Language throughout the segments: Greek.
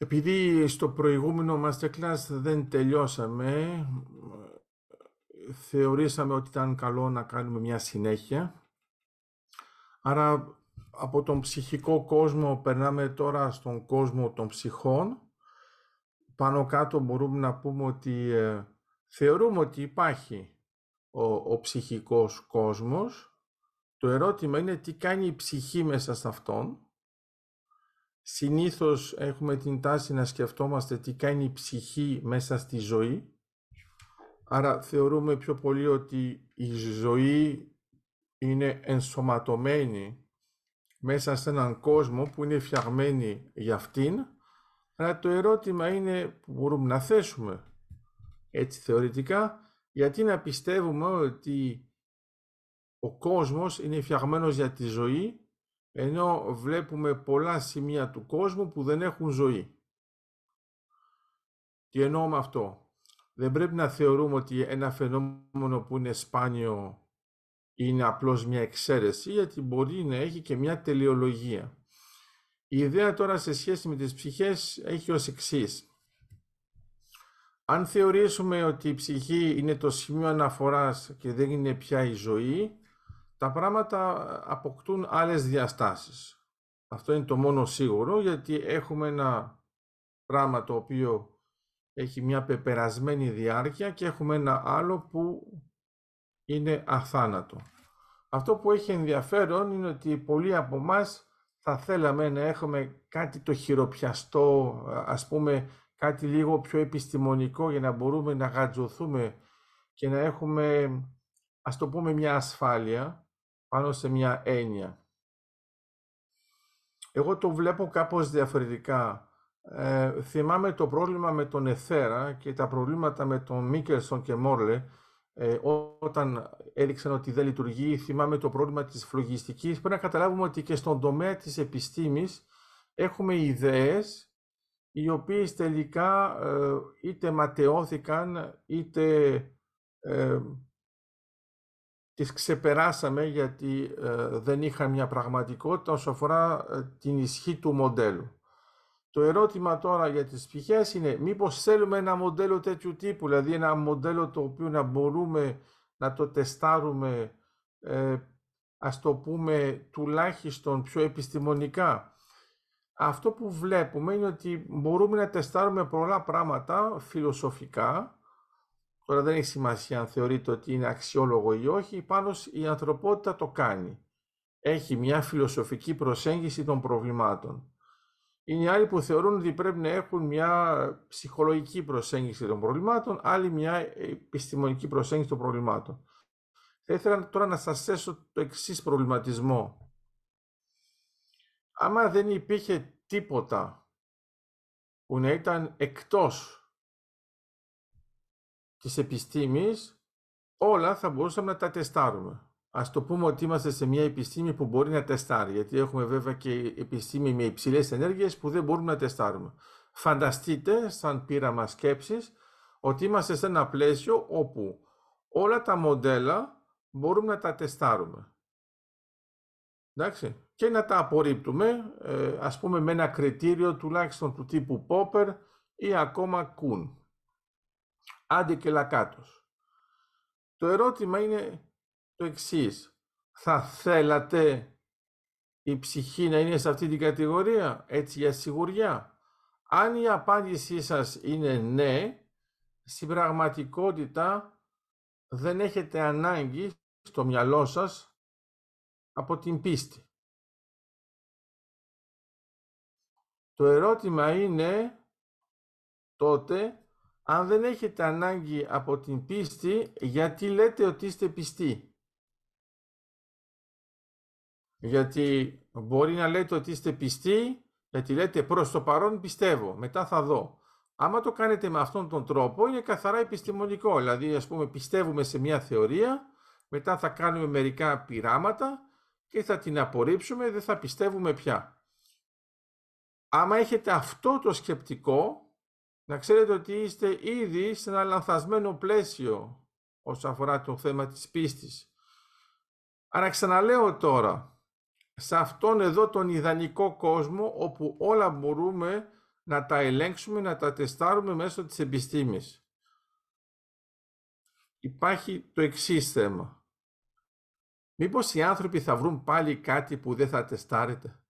Επειδή στο προηγούμενο masterclass δεν τελειώσαμε, θεωρήσαμε ότι ήταν καλό να κάνουμε μια συνέχεια. Άρα από τον ψυχικό κόσμο περνάμε τώρα στον κόσμο των ψυχών. Πάνω κάτω μπορούμε να πούμε ότι ε, θεωρούμε ότι υπάρχει ο, ο ψυχικός κόσμος. Το ερώτημα είναι τι κάνει η ψυχή μέσα σε αυτόν. Συνήθως έχουμε την τάση να σκεφτόμαστε τι κάνει η ψυχή μέσα στη ζωή. Άρα θεωρούμε πιο πολύ ότι η ζωή είναι ενσωματωμένη μέσα σε έναν κόσμο που είναι φτιαγμένη για αυτήν. Αλλά το ερώτημα είναι που μπορούμε να θέσουμε έτσι θεωρητικά, γιατί να πιστεύουμε ότι ο κόσμος είναι φτιαγμένος για τη ζωή, ενώ βλέπουμε πολλά σημεία του κόσμου που δεν έχουν ζωή. Τι εννοώ με αυτό; Δεν πρέπει να θεωρούμε ότι ένα φαινόμενο που είναι σπάνιο είναι απλώς μια εξαίρεση, γιατί μπορεί να έχει και μια τελειολογία. Η ιδέα τώρα σε σχέση με τις ψυχές έχει ως εξής. Αν θεωρήσουμε ότι η ψυχή είναι το σημείο αναφοράς και δεν είναι πια η ζωή, τα πράγματα αποκτούν άλλες διαστάσεις. Αυτό είναι το μόνο σίγουρο, γιατί έχουμε ένα πράγμα το οποίο έχει μια πεπερασμένη διάρκεια και έχουμε ένα άλλο που είναι αθάνατο. Αυτό που έχει ενδιαφέρον είναι ότι πολλοί από εμάς θα θέλαμε να έχουμε κάτι το χειροπιαστό, ας πούμε κάτι λίγο πιο επιστημονικό για να μπορούμε να γατζωθούμε και να έχουμε, ας το πούμε, μια ασφάλεια πάνω σε μια έννοια. Εγώ το βλέπω κάπως διαφορετικά. Ε, θυμάμαι το πρόβλημα με τον Εθέρα και τα προβλήματα με τον Μίκελσον και Μόρλε ε, όταν έδειξαν ότι δεν λειτουργεί, θυμάμαι το πρόβλημα της φλογιστικής. Πρέπει να καταλάβουμε ότι και στον τομέα της επιστήμης έχουμε ιδέες οι οποίες τελικά ε, είτε ματαιώθηκαν είτε ε, τις ξεπεράσαμε γιατί ε, δεν είχαν μια πραγματικότητα όσο αφορά την ισχύ του μοντέλου. Το ερώτημα τώρα για τις πτυχές είναι μήπως θέλουμε ένα μοντέλο τέτοιου τύπου, δηλαδή ένα μοντέλο το οποίο να μπορούμε να το τεστάρουμε, ε, ας το πούμε, τουλάχιστον πιο επιστημονικά. Αυτό που βλέπουμε είναι ότι μπορούμε να τεστάρουμε πολλά πράγματα φιλοσοφικά, τώρα δεν έχει σημασία αν θεωρείτε ότι είναι αξιόλογο ή όχι, πάνω η ανθρωπότητα το κάνει. Έχει μια φιλοσοφική προσέγγιση των προβλημάτων. Είναι άλλοι που θεωρούν ότι πρέπει να έχουν μια ψυχολογική προσέγγιση των προβλημάτων, άλλοι μια επιστημονική προσέγγιση των προβλημάτων. Θα ήθελα τώρα να σας θέσω το εξής προβληματισμό. Άμα δεν υπήρχε τίποτα που να ήταν εκτός της επιστήμης, όλα θα μπορούσαμε να τα τεστάρουμε. Α το πούμε ότι είμαστε σε μια επιστήμη που μπορεί να τεστάρει, γιατί έχουμε βέβαια και επιστήμη με υψηλές ενέργειες που δεν μπορούμε να τεστάρουμε. Φανταστείτε, σαν πείραμα σκέψης, ότι είμαστε σε ένα πλαίσιο όπου όλα τα μοντέλα μπορούμε να τα τεστάρουμε. Εντάξει, και να τα απορρίπτουμε, ε, ας πούμε με ένα κριτήριο τουλάχιστον του τύπου Popper ή ακόμα Kuhn. Άντε και λακάτος. Το ερώτημα είναι το εξής. Θα θέλατε η ψυχή να είναι σε αυτή την κατηγορία, έτσι για σιγουριά; Αν η απάντησή σας είναι ναι, στην πραγματικότητα δεν έχετε ανάγκη στο μυαλό σας από την πίστη. Το ερώτημα είναι τότε αν δεν έχετε ανάγκη από την πίστη γιατί λέτε ότι είστε πιστοί; Γιατί μπορεί να λέτε ότι είστε πιστοί, γιατί λέτε προς το παρόν πιστεύω, μετά θα δω. Άμα το κάνετε με αυτόν τον τρόπο είναι καθαρά επιστημονικό, δηλαδή ας πούμε πιστεύουμε σε μια θεωρία, μετά θα κάνουμε μερικά πειράματα και θα την απορρίψουμε, δεν θα πιστεύουμε πια. Άμα έχετε αυτό το σκεπτικό, να ξέρετε ότι είστε ήδη σε ένα λανθασμένο πλαίσιο όσον αφορά το θέμα της πίστης. Άρα ξαναλέω τώρα, σε αυτόν εδώ τον ιδανικό κόσμο όπου όλα μπορούμε να τα ελέγξουμε, να τα τεστάρουμε μέσω της επιστήμης. Υπάρχει το εξής θέμα. Μήπως οι άνθρωποι θα βρουν πάλι κάτι που δεν θα τεστάρετε;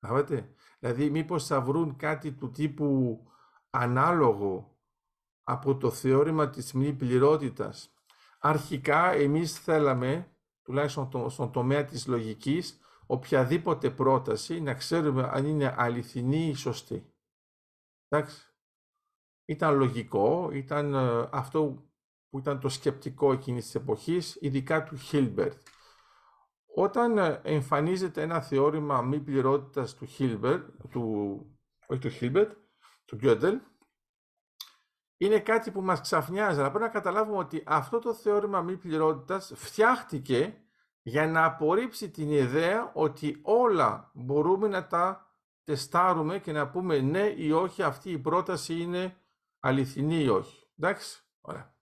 Καταλάβατε. Δηλαδή μήπως θα βρουν κάτι του τύπου ανάλογο από το θεώρημα της μη πληρότητας. Αρχικά εμείς θέλαμε, τουλάχιστον στον τομέα της λογικής, οποιαδήποτε πρόταση να ξέρουμε αν είναι αληθινή ή σωστή. Εντάξει. Ήταν λογικό, ήταν ε, αυτό που ήταν το σκεπτικό εκείνης της εποχής, ειδικά του Χίλμπερτ. Όταν ε, εμφανίζεται ένα θεώρημα μη πληρότητας του Χίλμπερτ, του, όχι του Χίλμπερτ, του Γκέντελ, είναι κάτι που μας ξαφνιάζει, αλλά πρέπει να καταλάβουμε ότι αυτό το θεώρημα μη πληρότητας φτιάχτηκε για να απορρίψει την ιδέα ότι όλα μπορούμε να τα τεστάρουμε και να πούμε ναι ή όχι αυτή η πρόταση είναι αληθινή ή όχι. Εντάξει, ωραία.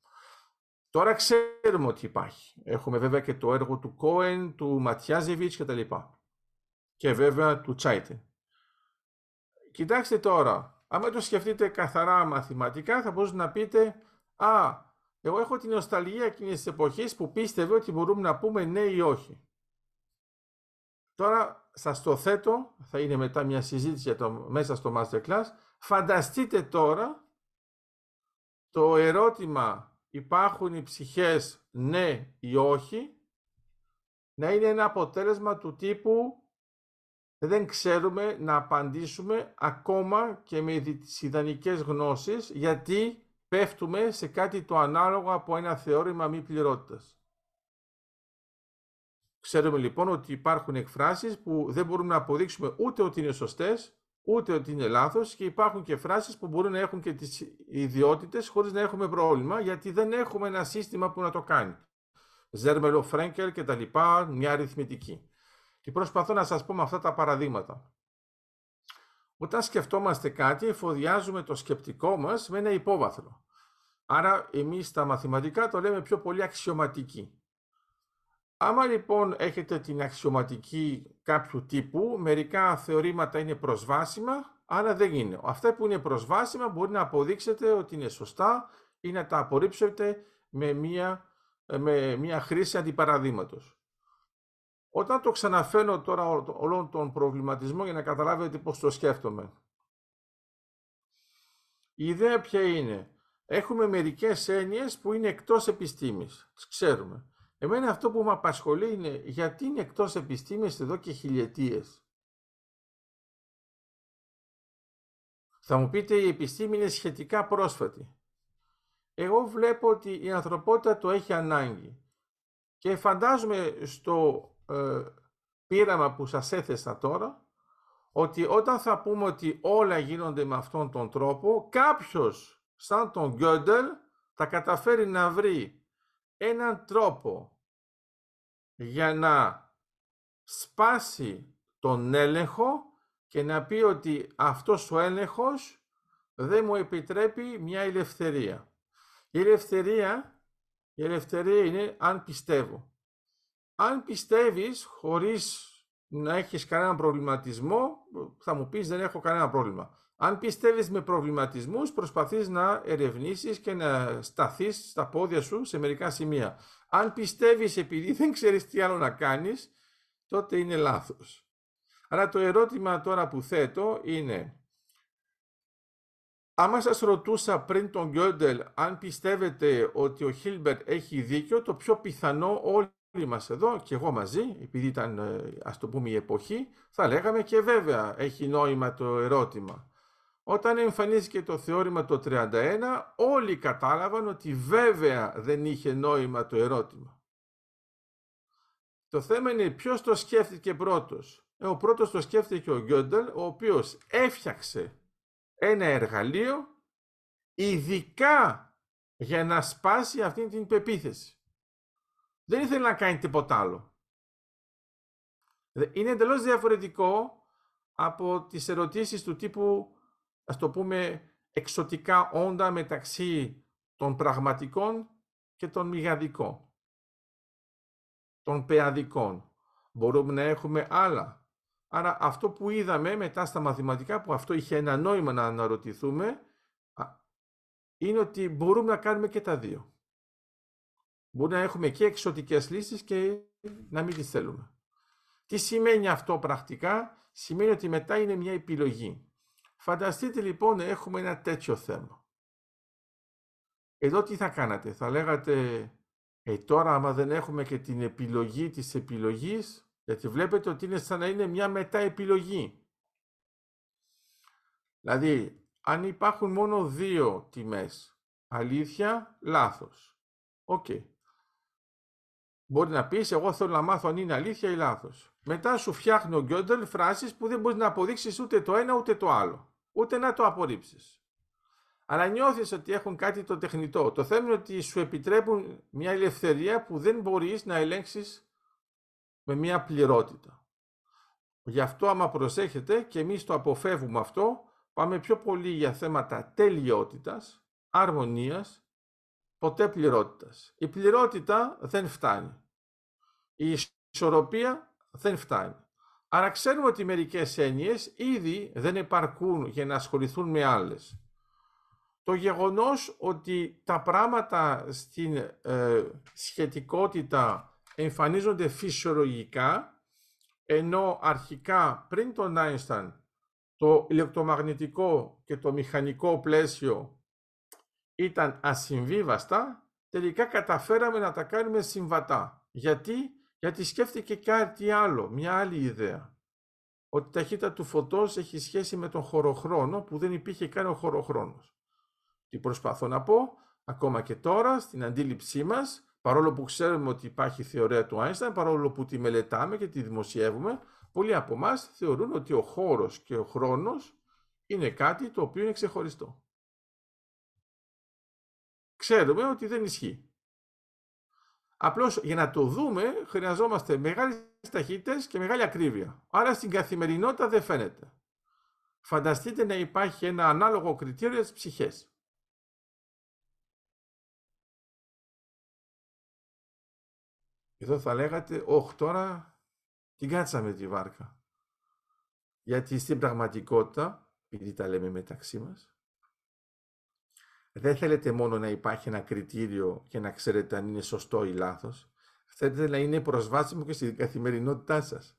Τώρα ξέρουμε ότι υπάρχει. Έχουμε βέβαια και το έργο του Κόεν, του Ματιάζεβιτς και τα λοιπά. Και βέβαια του Τσάιτε. Κοιτάξτε τώρα, άμα το σκεφτείτε καθαρά μαθηματικά θα μπορούσατε να πείτε «Α, εγώ έχω την νοσταλγία εκείνης της εποχής που πίστευε ότι μπορούμε να πούμε ναι ή όχι. Τώρα σας το θέτω, θα είναι μετά μια συζήτηση για το, μέσα στο Masterclass. Φανταστείτε τώρα το ερώτημα υπάρχουν οι ψυχές ναι ή όχι να είναι ένα αποτέλεσμα του τύπου δεν ξέρουμε να απαντήσουμε ακόμα και με τις ιδανικές γνώσεις γιατί πέφτουμε σε κάτι το ανάλογο από ένα θεώρημα μη πληρότητας. Ξέρουμε λοιπόν ότι υπάρχουν εκφράσεις που δεν μπορούμε να αποδείξουμε ούτε ότι είναι σωστές, ούτε ότι είναι λάθος και υπάρχουν και φράσεις που μπορούν να έχουν και τις ιδιότητες χωρίς να έχουμε πρόβλημα γιατί δεν έχουμε ένα σύστημα που να το κάνει. Ζέρμελο, Φρέγκερ και τα λοιπά, μια αριθμητική. Και προσπαθώ να σας πω με αυτά τα παραδείγματα. Όταν σκεφτόμαστε κάτι, εφοδιάζουμε το σκεπτικό μας με ένα υπόβαθρο. Άρα εμείς στα μαθηματικά το λέμε πιο πολύ αξιωματική. Άμα λοιπόν έχετε την αξιωματική κάποιου τύπου, μερικά θεωρήματα είναι προσβάσιμα, άλλα δεν είναι. Αυτά που είναι προσβάσιμα μπορεί να αποδείξετε ότι είναι σωστά ή να τα απορρίψετε με μία, με μία χρήση αντιπαραδείγματος. Όταν το ξαναφέρω τώρα όλον τον προβληματισμό για να καταλάβετε πώς το σκέφτομαι. Η ιδέα ποια είναι; Έχουμε μερικές έννοιες που είναι εκτός επιστήμης. Τις ξέρουμε. Εμένα αυτό που με απασχολεί είναι γιατί είναι εκτός επιστήμης εδώ και χιλιετίες. Θα μου πείτε η επιστήμη είναι σχετικά πρόσφατη. Εγώ βλέπω ότι η ανθρωπότητα το έχει ανάγκη. Και φαντάζομαι στο ε, πείραμα που σας έθεσα τώρα, ότι όταν θα πούμε ότι όλα γίνονται με αυτόν τον τρόπο, κάποιος σαν τον Γκόντελ θα καταφέρει να βρει έναν τρόπο για να σπάσει τον έλεγχο και να πει ότι αυτός ο έλεγχος δεν μου επιτρέπει μια ελευθερία. Η ελευθερία, η ελευθερία είναι αν πιστεύω αν πιστεύεις χωρίς να έχεις κανένα προβληματισμό, θα μου πεις δεν έχω κανένα πρόβλημα. Αν πιστεύεις με προβληματισμούς, προσπαθείς να ερευνήσεις και να σταθείς στα πόδια σου σε μερικά σημεία. Αν πιστεύεις επειδή δεν ξέρεις τι άλλο να κάνεις, τότε είναι λάθος. Άρα το ερώτημα τώρα που θέτω είναι, άμα σας ρωτούσα πριν τον Γκιόντελ αν πιστεύετε ότι ο Χίλμπερτ έχει δίκιο, το πιο πιθανό όλοι μας εδώ και εγώ μαζί, επειδή ήταν ε, ας το πούμε η εποχή, θα λέγαμε και βέβαια έχει νόημα το ερώτημα. Όταν εμφανίστηκε το θεώρημα το 31, όλοι κατάλαβαν ότι βέβαια δεν είχε νόημα το ερώτημα. Το θέμα είναι ποιος το σκέφτηκε πρώτος. Ε, ο πρώτος το σκέφτηκε ο Γκιόντελ, ο οποίος έφτιαξε ένα εργαλείο ειδικά για να σπάσει αυτή την πεποίθηση. Δεν ήθελε να κάνει τίποτα άλλο. Είναι εντελώς διαφορετικό από τις ερωτήσεις του τύπου, ας το πούμε, εξωτικά όντα μεταξύ των πραγματικών και των μηγαδικών, των πεαδικών. Μπορούμε να έχουμε άλλα. Άρα αυτό που είδαμε μετά στα μαθηματικά, που αυτό είχε ένα νόημα να αναρωτηθούμε, είναι ότι μπορούμε να κάνουμε και τα δύο. Μπορεί να έχουμε και εξωτικές λύσεις και να μην τις θέλουμε. Τι σημαίνει αυτό πρακτικά, σημαίνει ότι μετά είναι μια επιλογή. Φανταστείτε λοιπόν έχουμε ένα τέτοιο θέμα. Εδώ τι θα κάνατε, θα λέγατε, ε, τώρα άμα δεν έχουμε και την επιλογή της επιλογής, γιατί βλέπετε ότι είναι σαν να είναι μια μετά επιλογή. Δηλαδή, αν υπάρχουν μόνο δύο τιμές, αλήθεια, λάθος. Οκ. Μπορεί να πεις, εγώ θέλω να μάθω αν είναι αλήθεια ή λάθος. Μετά σου φτιάχνει ο Γκιόντελ φράσεις που δεν μπορείς να αποδείξεις ούτε το ένα ούτε το άλλο. Ούτε να το απορρίψεις. Αλλά νιώθεις ότι έχουν κάτι το τεχνητό. Το θέμα είναι ότι σου επιτρέπουν μια ελευθερία που δεν μπορείς να ελέγξεις με μια πληρότητα. Γι' αυτό άμα προσέχετε και εμείς το αποφεύγουμε αυτό, πάμε πιο πολύ για θέματα τελειότητας, αρμονίας, ποτέ πληρότητας. Η πληρότητα δεν φτάνει. Η ισορροπία δεν φτάνει. Άρα ξέρουμε ότι μερικές έννοιες ήδη δεν επαρκούν για να ασχοληθούν με άλλες. Το γεγονός ότι τα πράγματα στην ε, σχετικότητα εμφανίζονται φυσιολογικά, ενώ αρχικά πριν τον Άινσταν το ηλεκτρομαγνητικό και το μηχανικό πλαίσιο ήταν ασυμβίβαστα, τελικά καταφέραμε να τα κάνουμε συμβατά. Γιατί, Γιατί σκέφτηκε κάτι άλλο, μια άλλη ιδέα. Ότι η ταχύτητα του φωτός έχει σχέση με τον χωροχρόνο που δεν υπήρχε καν ο χωροχρόνος. Τι προσπαθώ να πω, ακόμα και τώρα στην αντίληψή μας, παρόλο που ξέρουμε ότι υπάρχει η θεωρία του Άινσταν, παρόλο που τη μελετάμε και τη δημοσιεύουμε, πολλοί από εμάς θεωρούν ότι ο χώρος και ο χρόνος είναι κάτι το οποίο είναι ξεχωριστό. Ξέρουμε ότι δεν ισχύει. Απλώς για να το δούμε χρειαζόμαστε μεγάλες ταχύτητες και μεγάλη ακρίβεια. Άρα στην καθημερινότητα δεν φαίνεται. Φανταστείτε να υπάρχει ένα ανάλογο κριτήριο για τις ψυχές. Εδώ θα λέγατε, όχι τώρα την κάτσαμε τη βάρκα. Γιατί στην πραγματικότητα, επειδή τα λέμε μεταξύ μας, δεν θέλετε μόνο να υπάρχει ένα κριτήριο και να ξέρετε αν είναι σωστό ή λάθος. Θέλετε να είναι προσβάσιμο και στην καθημερινότητά σας.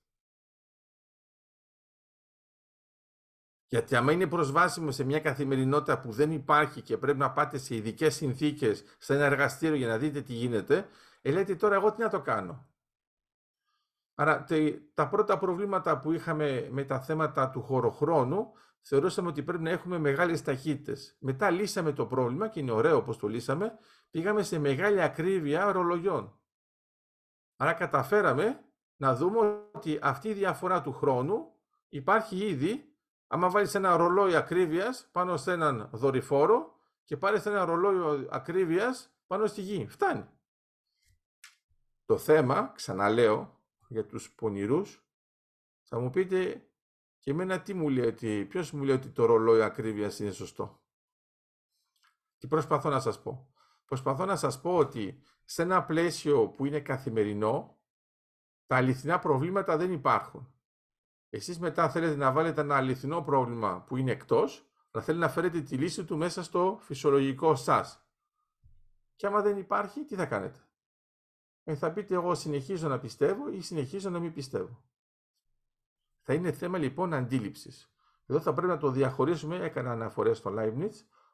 Γιατί άμα είναι προσβάσιμο σε μια καθημερινότητα που δεν υπάρχει και πρέπει να πάτε σε ειδικές συνθήκες, σε ένα εργαστήριο για να δείτε τι γίνεται, ε, λέτε τώρα εγώ τι να το κάνω. Άρα τα πρώτα προβλήματα που είχαμε με τα θέματα του χωροχρόνου θεωρούσαμε ότι πρέπει να έχουμε μεγάλες ταχύτητες. Μετά λύσαμε το πρόβλημα και είναι ωραίο όπως το λύσαμε, πήγαμε σε μεγάλη ακρίβεια ρολογιών. Άρα καταφέραμε να δούμε ότι αυτή η διαφορά του χρόνου υπάρχει ήδη άμα βάλεις ένα ρολόι ακρίβειας πάνω σε έναν δορυφόρο και πάρεις ένα ρολόι ακρίβειας πάνω στη γη. Φτάνει. Το θέμα, ξαναλέω, για τους πονηρούς, θα μου πείτε και εμένα τι μου λέει ότι, ποιος μου λέει ότι το ρολόι ακρίβειας είναι σωστό; Τι προσπαθώ να σας πω; Προσπαθώ να σας πω ότι σε ένα πλαίσιο που είναι καθημερινό, τα αληθινά προβλήματα δεν υπάρχουν. Εσείς μετά θέλετε να βάλετε ένα αληθινό πρόβλημα που είναι εκτός, αλλά θέλετε να φέρετε τη λύση του μέσα στο φυσιολογικό σας. Και άμα δεν υπάρχει, τι θα κάνετε; Ε, θα πείτε εγώ συνεχίζω να πιστεύω ή συνεχίζω να μην πιστεύω. Θα είναι θέμα λοιπόν αντίληψης. Εδώ θα πρέπει να το διαχωρίσουμε, έκανα αναφορές στο Leibniz,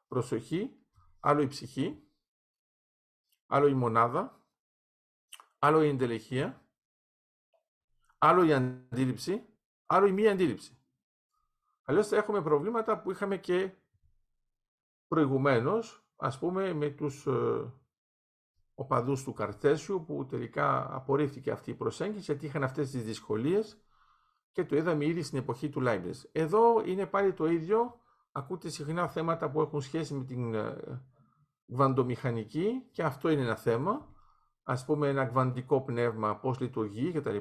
προσοχή, άλλο η ψυχή, άλλο η μονάδα, άλλο η εντελεχία, άλλο η αντίληψη, άλλο η μη αντίληψη. Αλλιώς θα έχουμε προβλήματα που είχαμε και προηγουμένως, ας πούμε με τους ε, οπαδούς του Καρτέσιου που τελικά απορρίφθηκε αυτή η προσέγγιση γιατί είχαν αυτές τις δυσκολίες και το είδαμε ήδη στην εποχή του Λάιμπνες. Εδώ είναι πάλι το ίδιο, ακούτε συχνά θέματα που έχουν σχέση με την γβαντομηχανική ε, και αυτό είναι ένα θέμα, ας πούμε ένα γβαντικό πνεύμα, πώς λειτουργεί κτλ.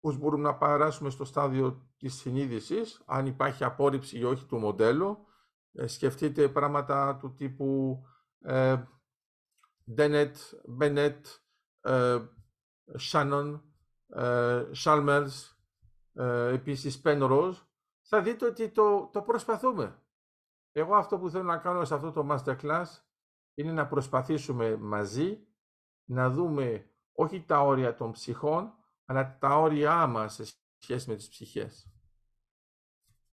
Πώς μπορούμε να παράσουμε στο στάδιο της συνείδησης, αν υπάρχει απόρριψη ή όχι του μοντέλου. Ε, σκεφτείτε πράγματα του τύπου ε, Dennett, Bennett, Shannon, Chalmers, ε, επίσης Penrose, θα δείτε ότι το, το προσπαθούμε. Εγώ αυτό που θέλω να κάνω σε αυτό το masterclass είναι να προσπαθήσουμε μαζί να δούμε όχι τα όρια των ψυχών, αλλά τα όρια μας σε σχέση με τις ψυχές.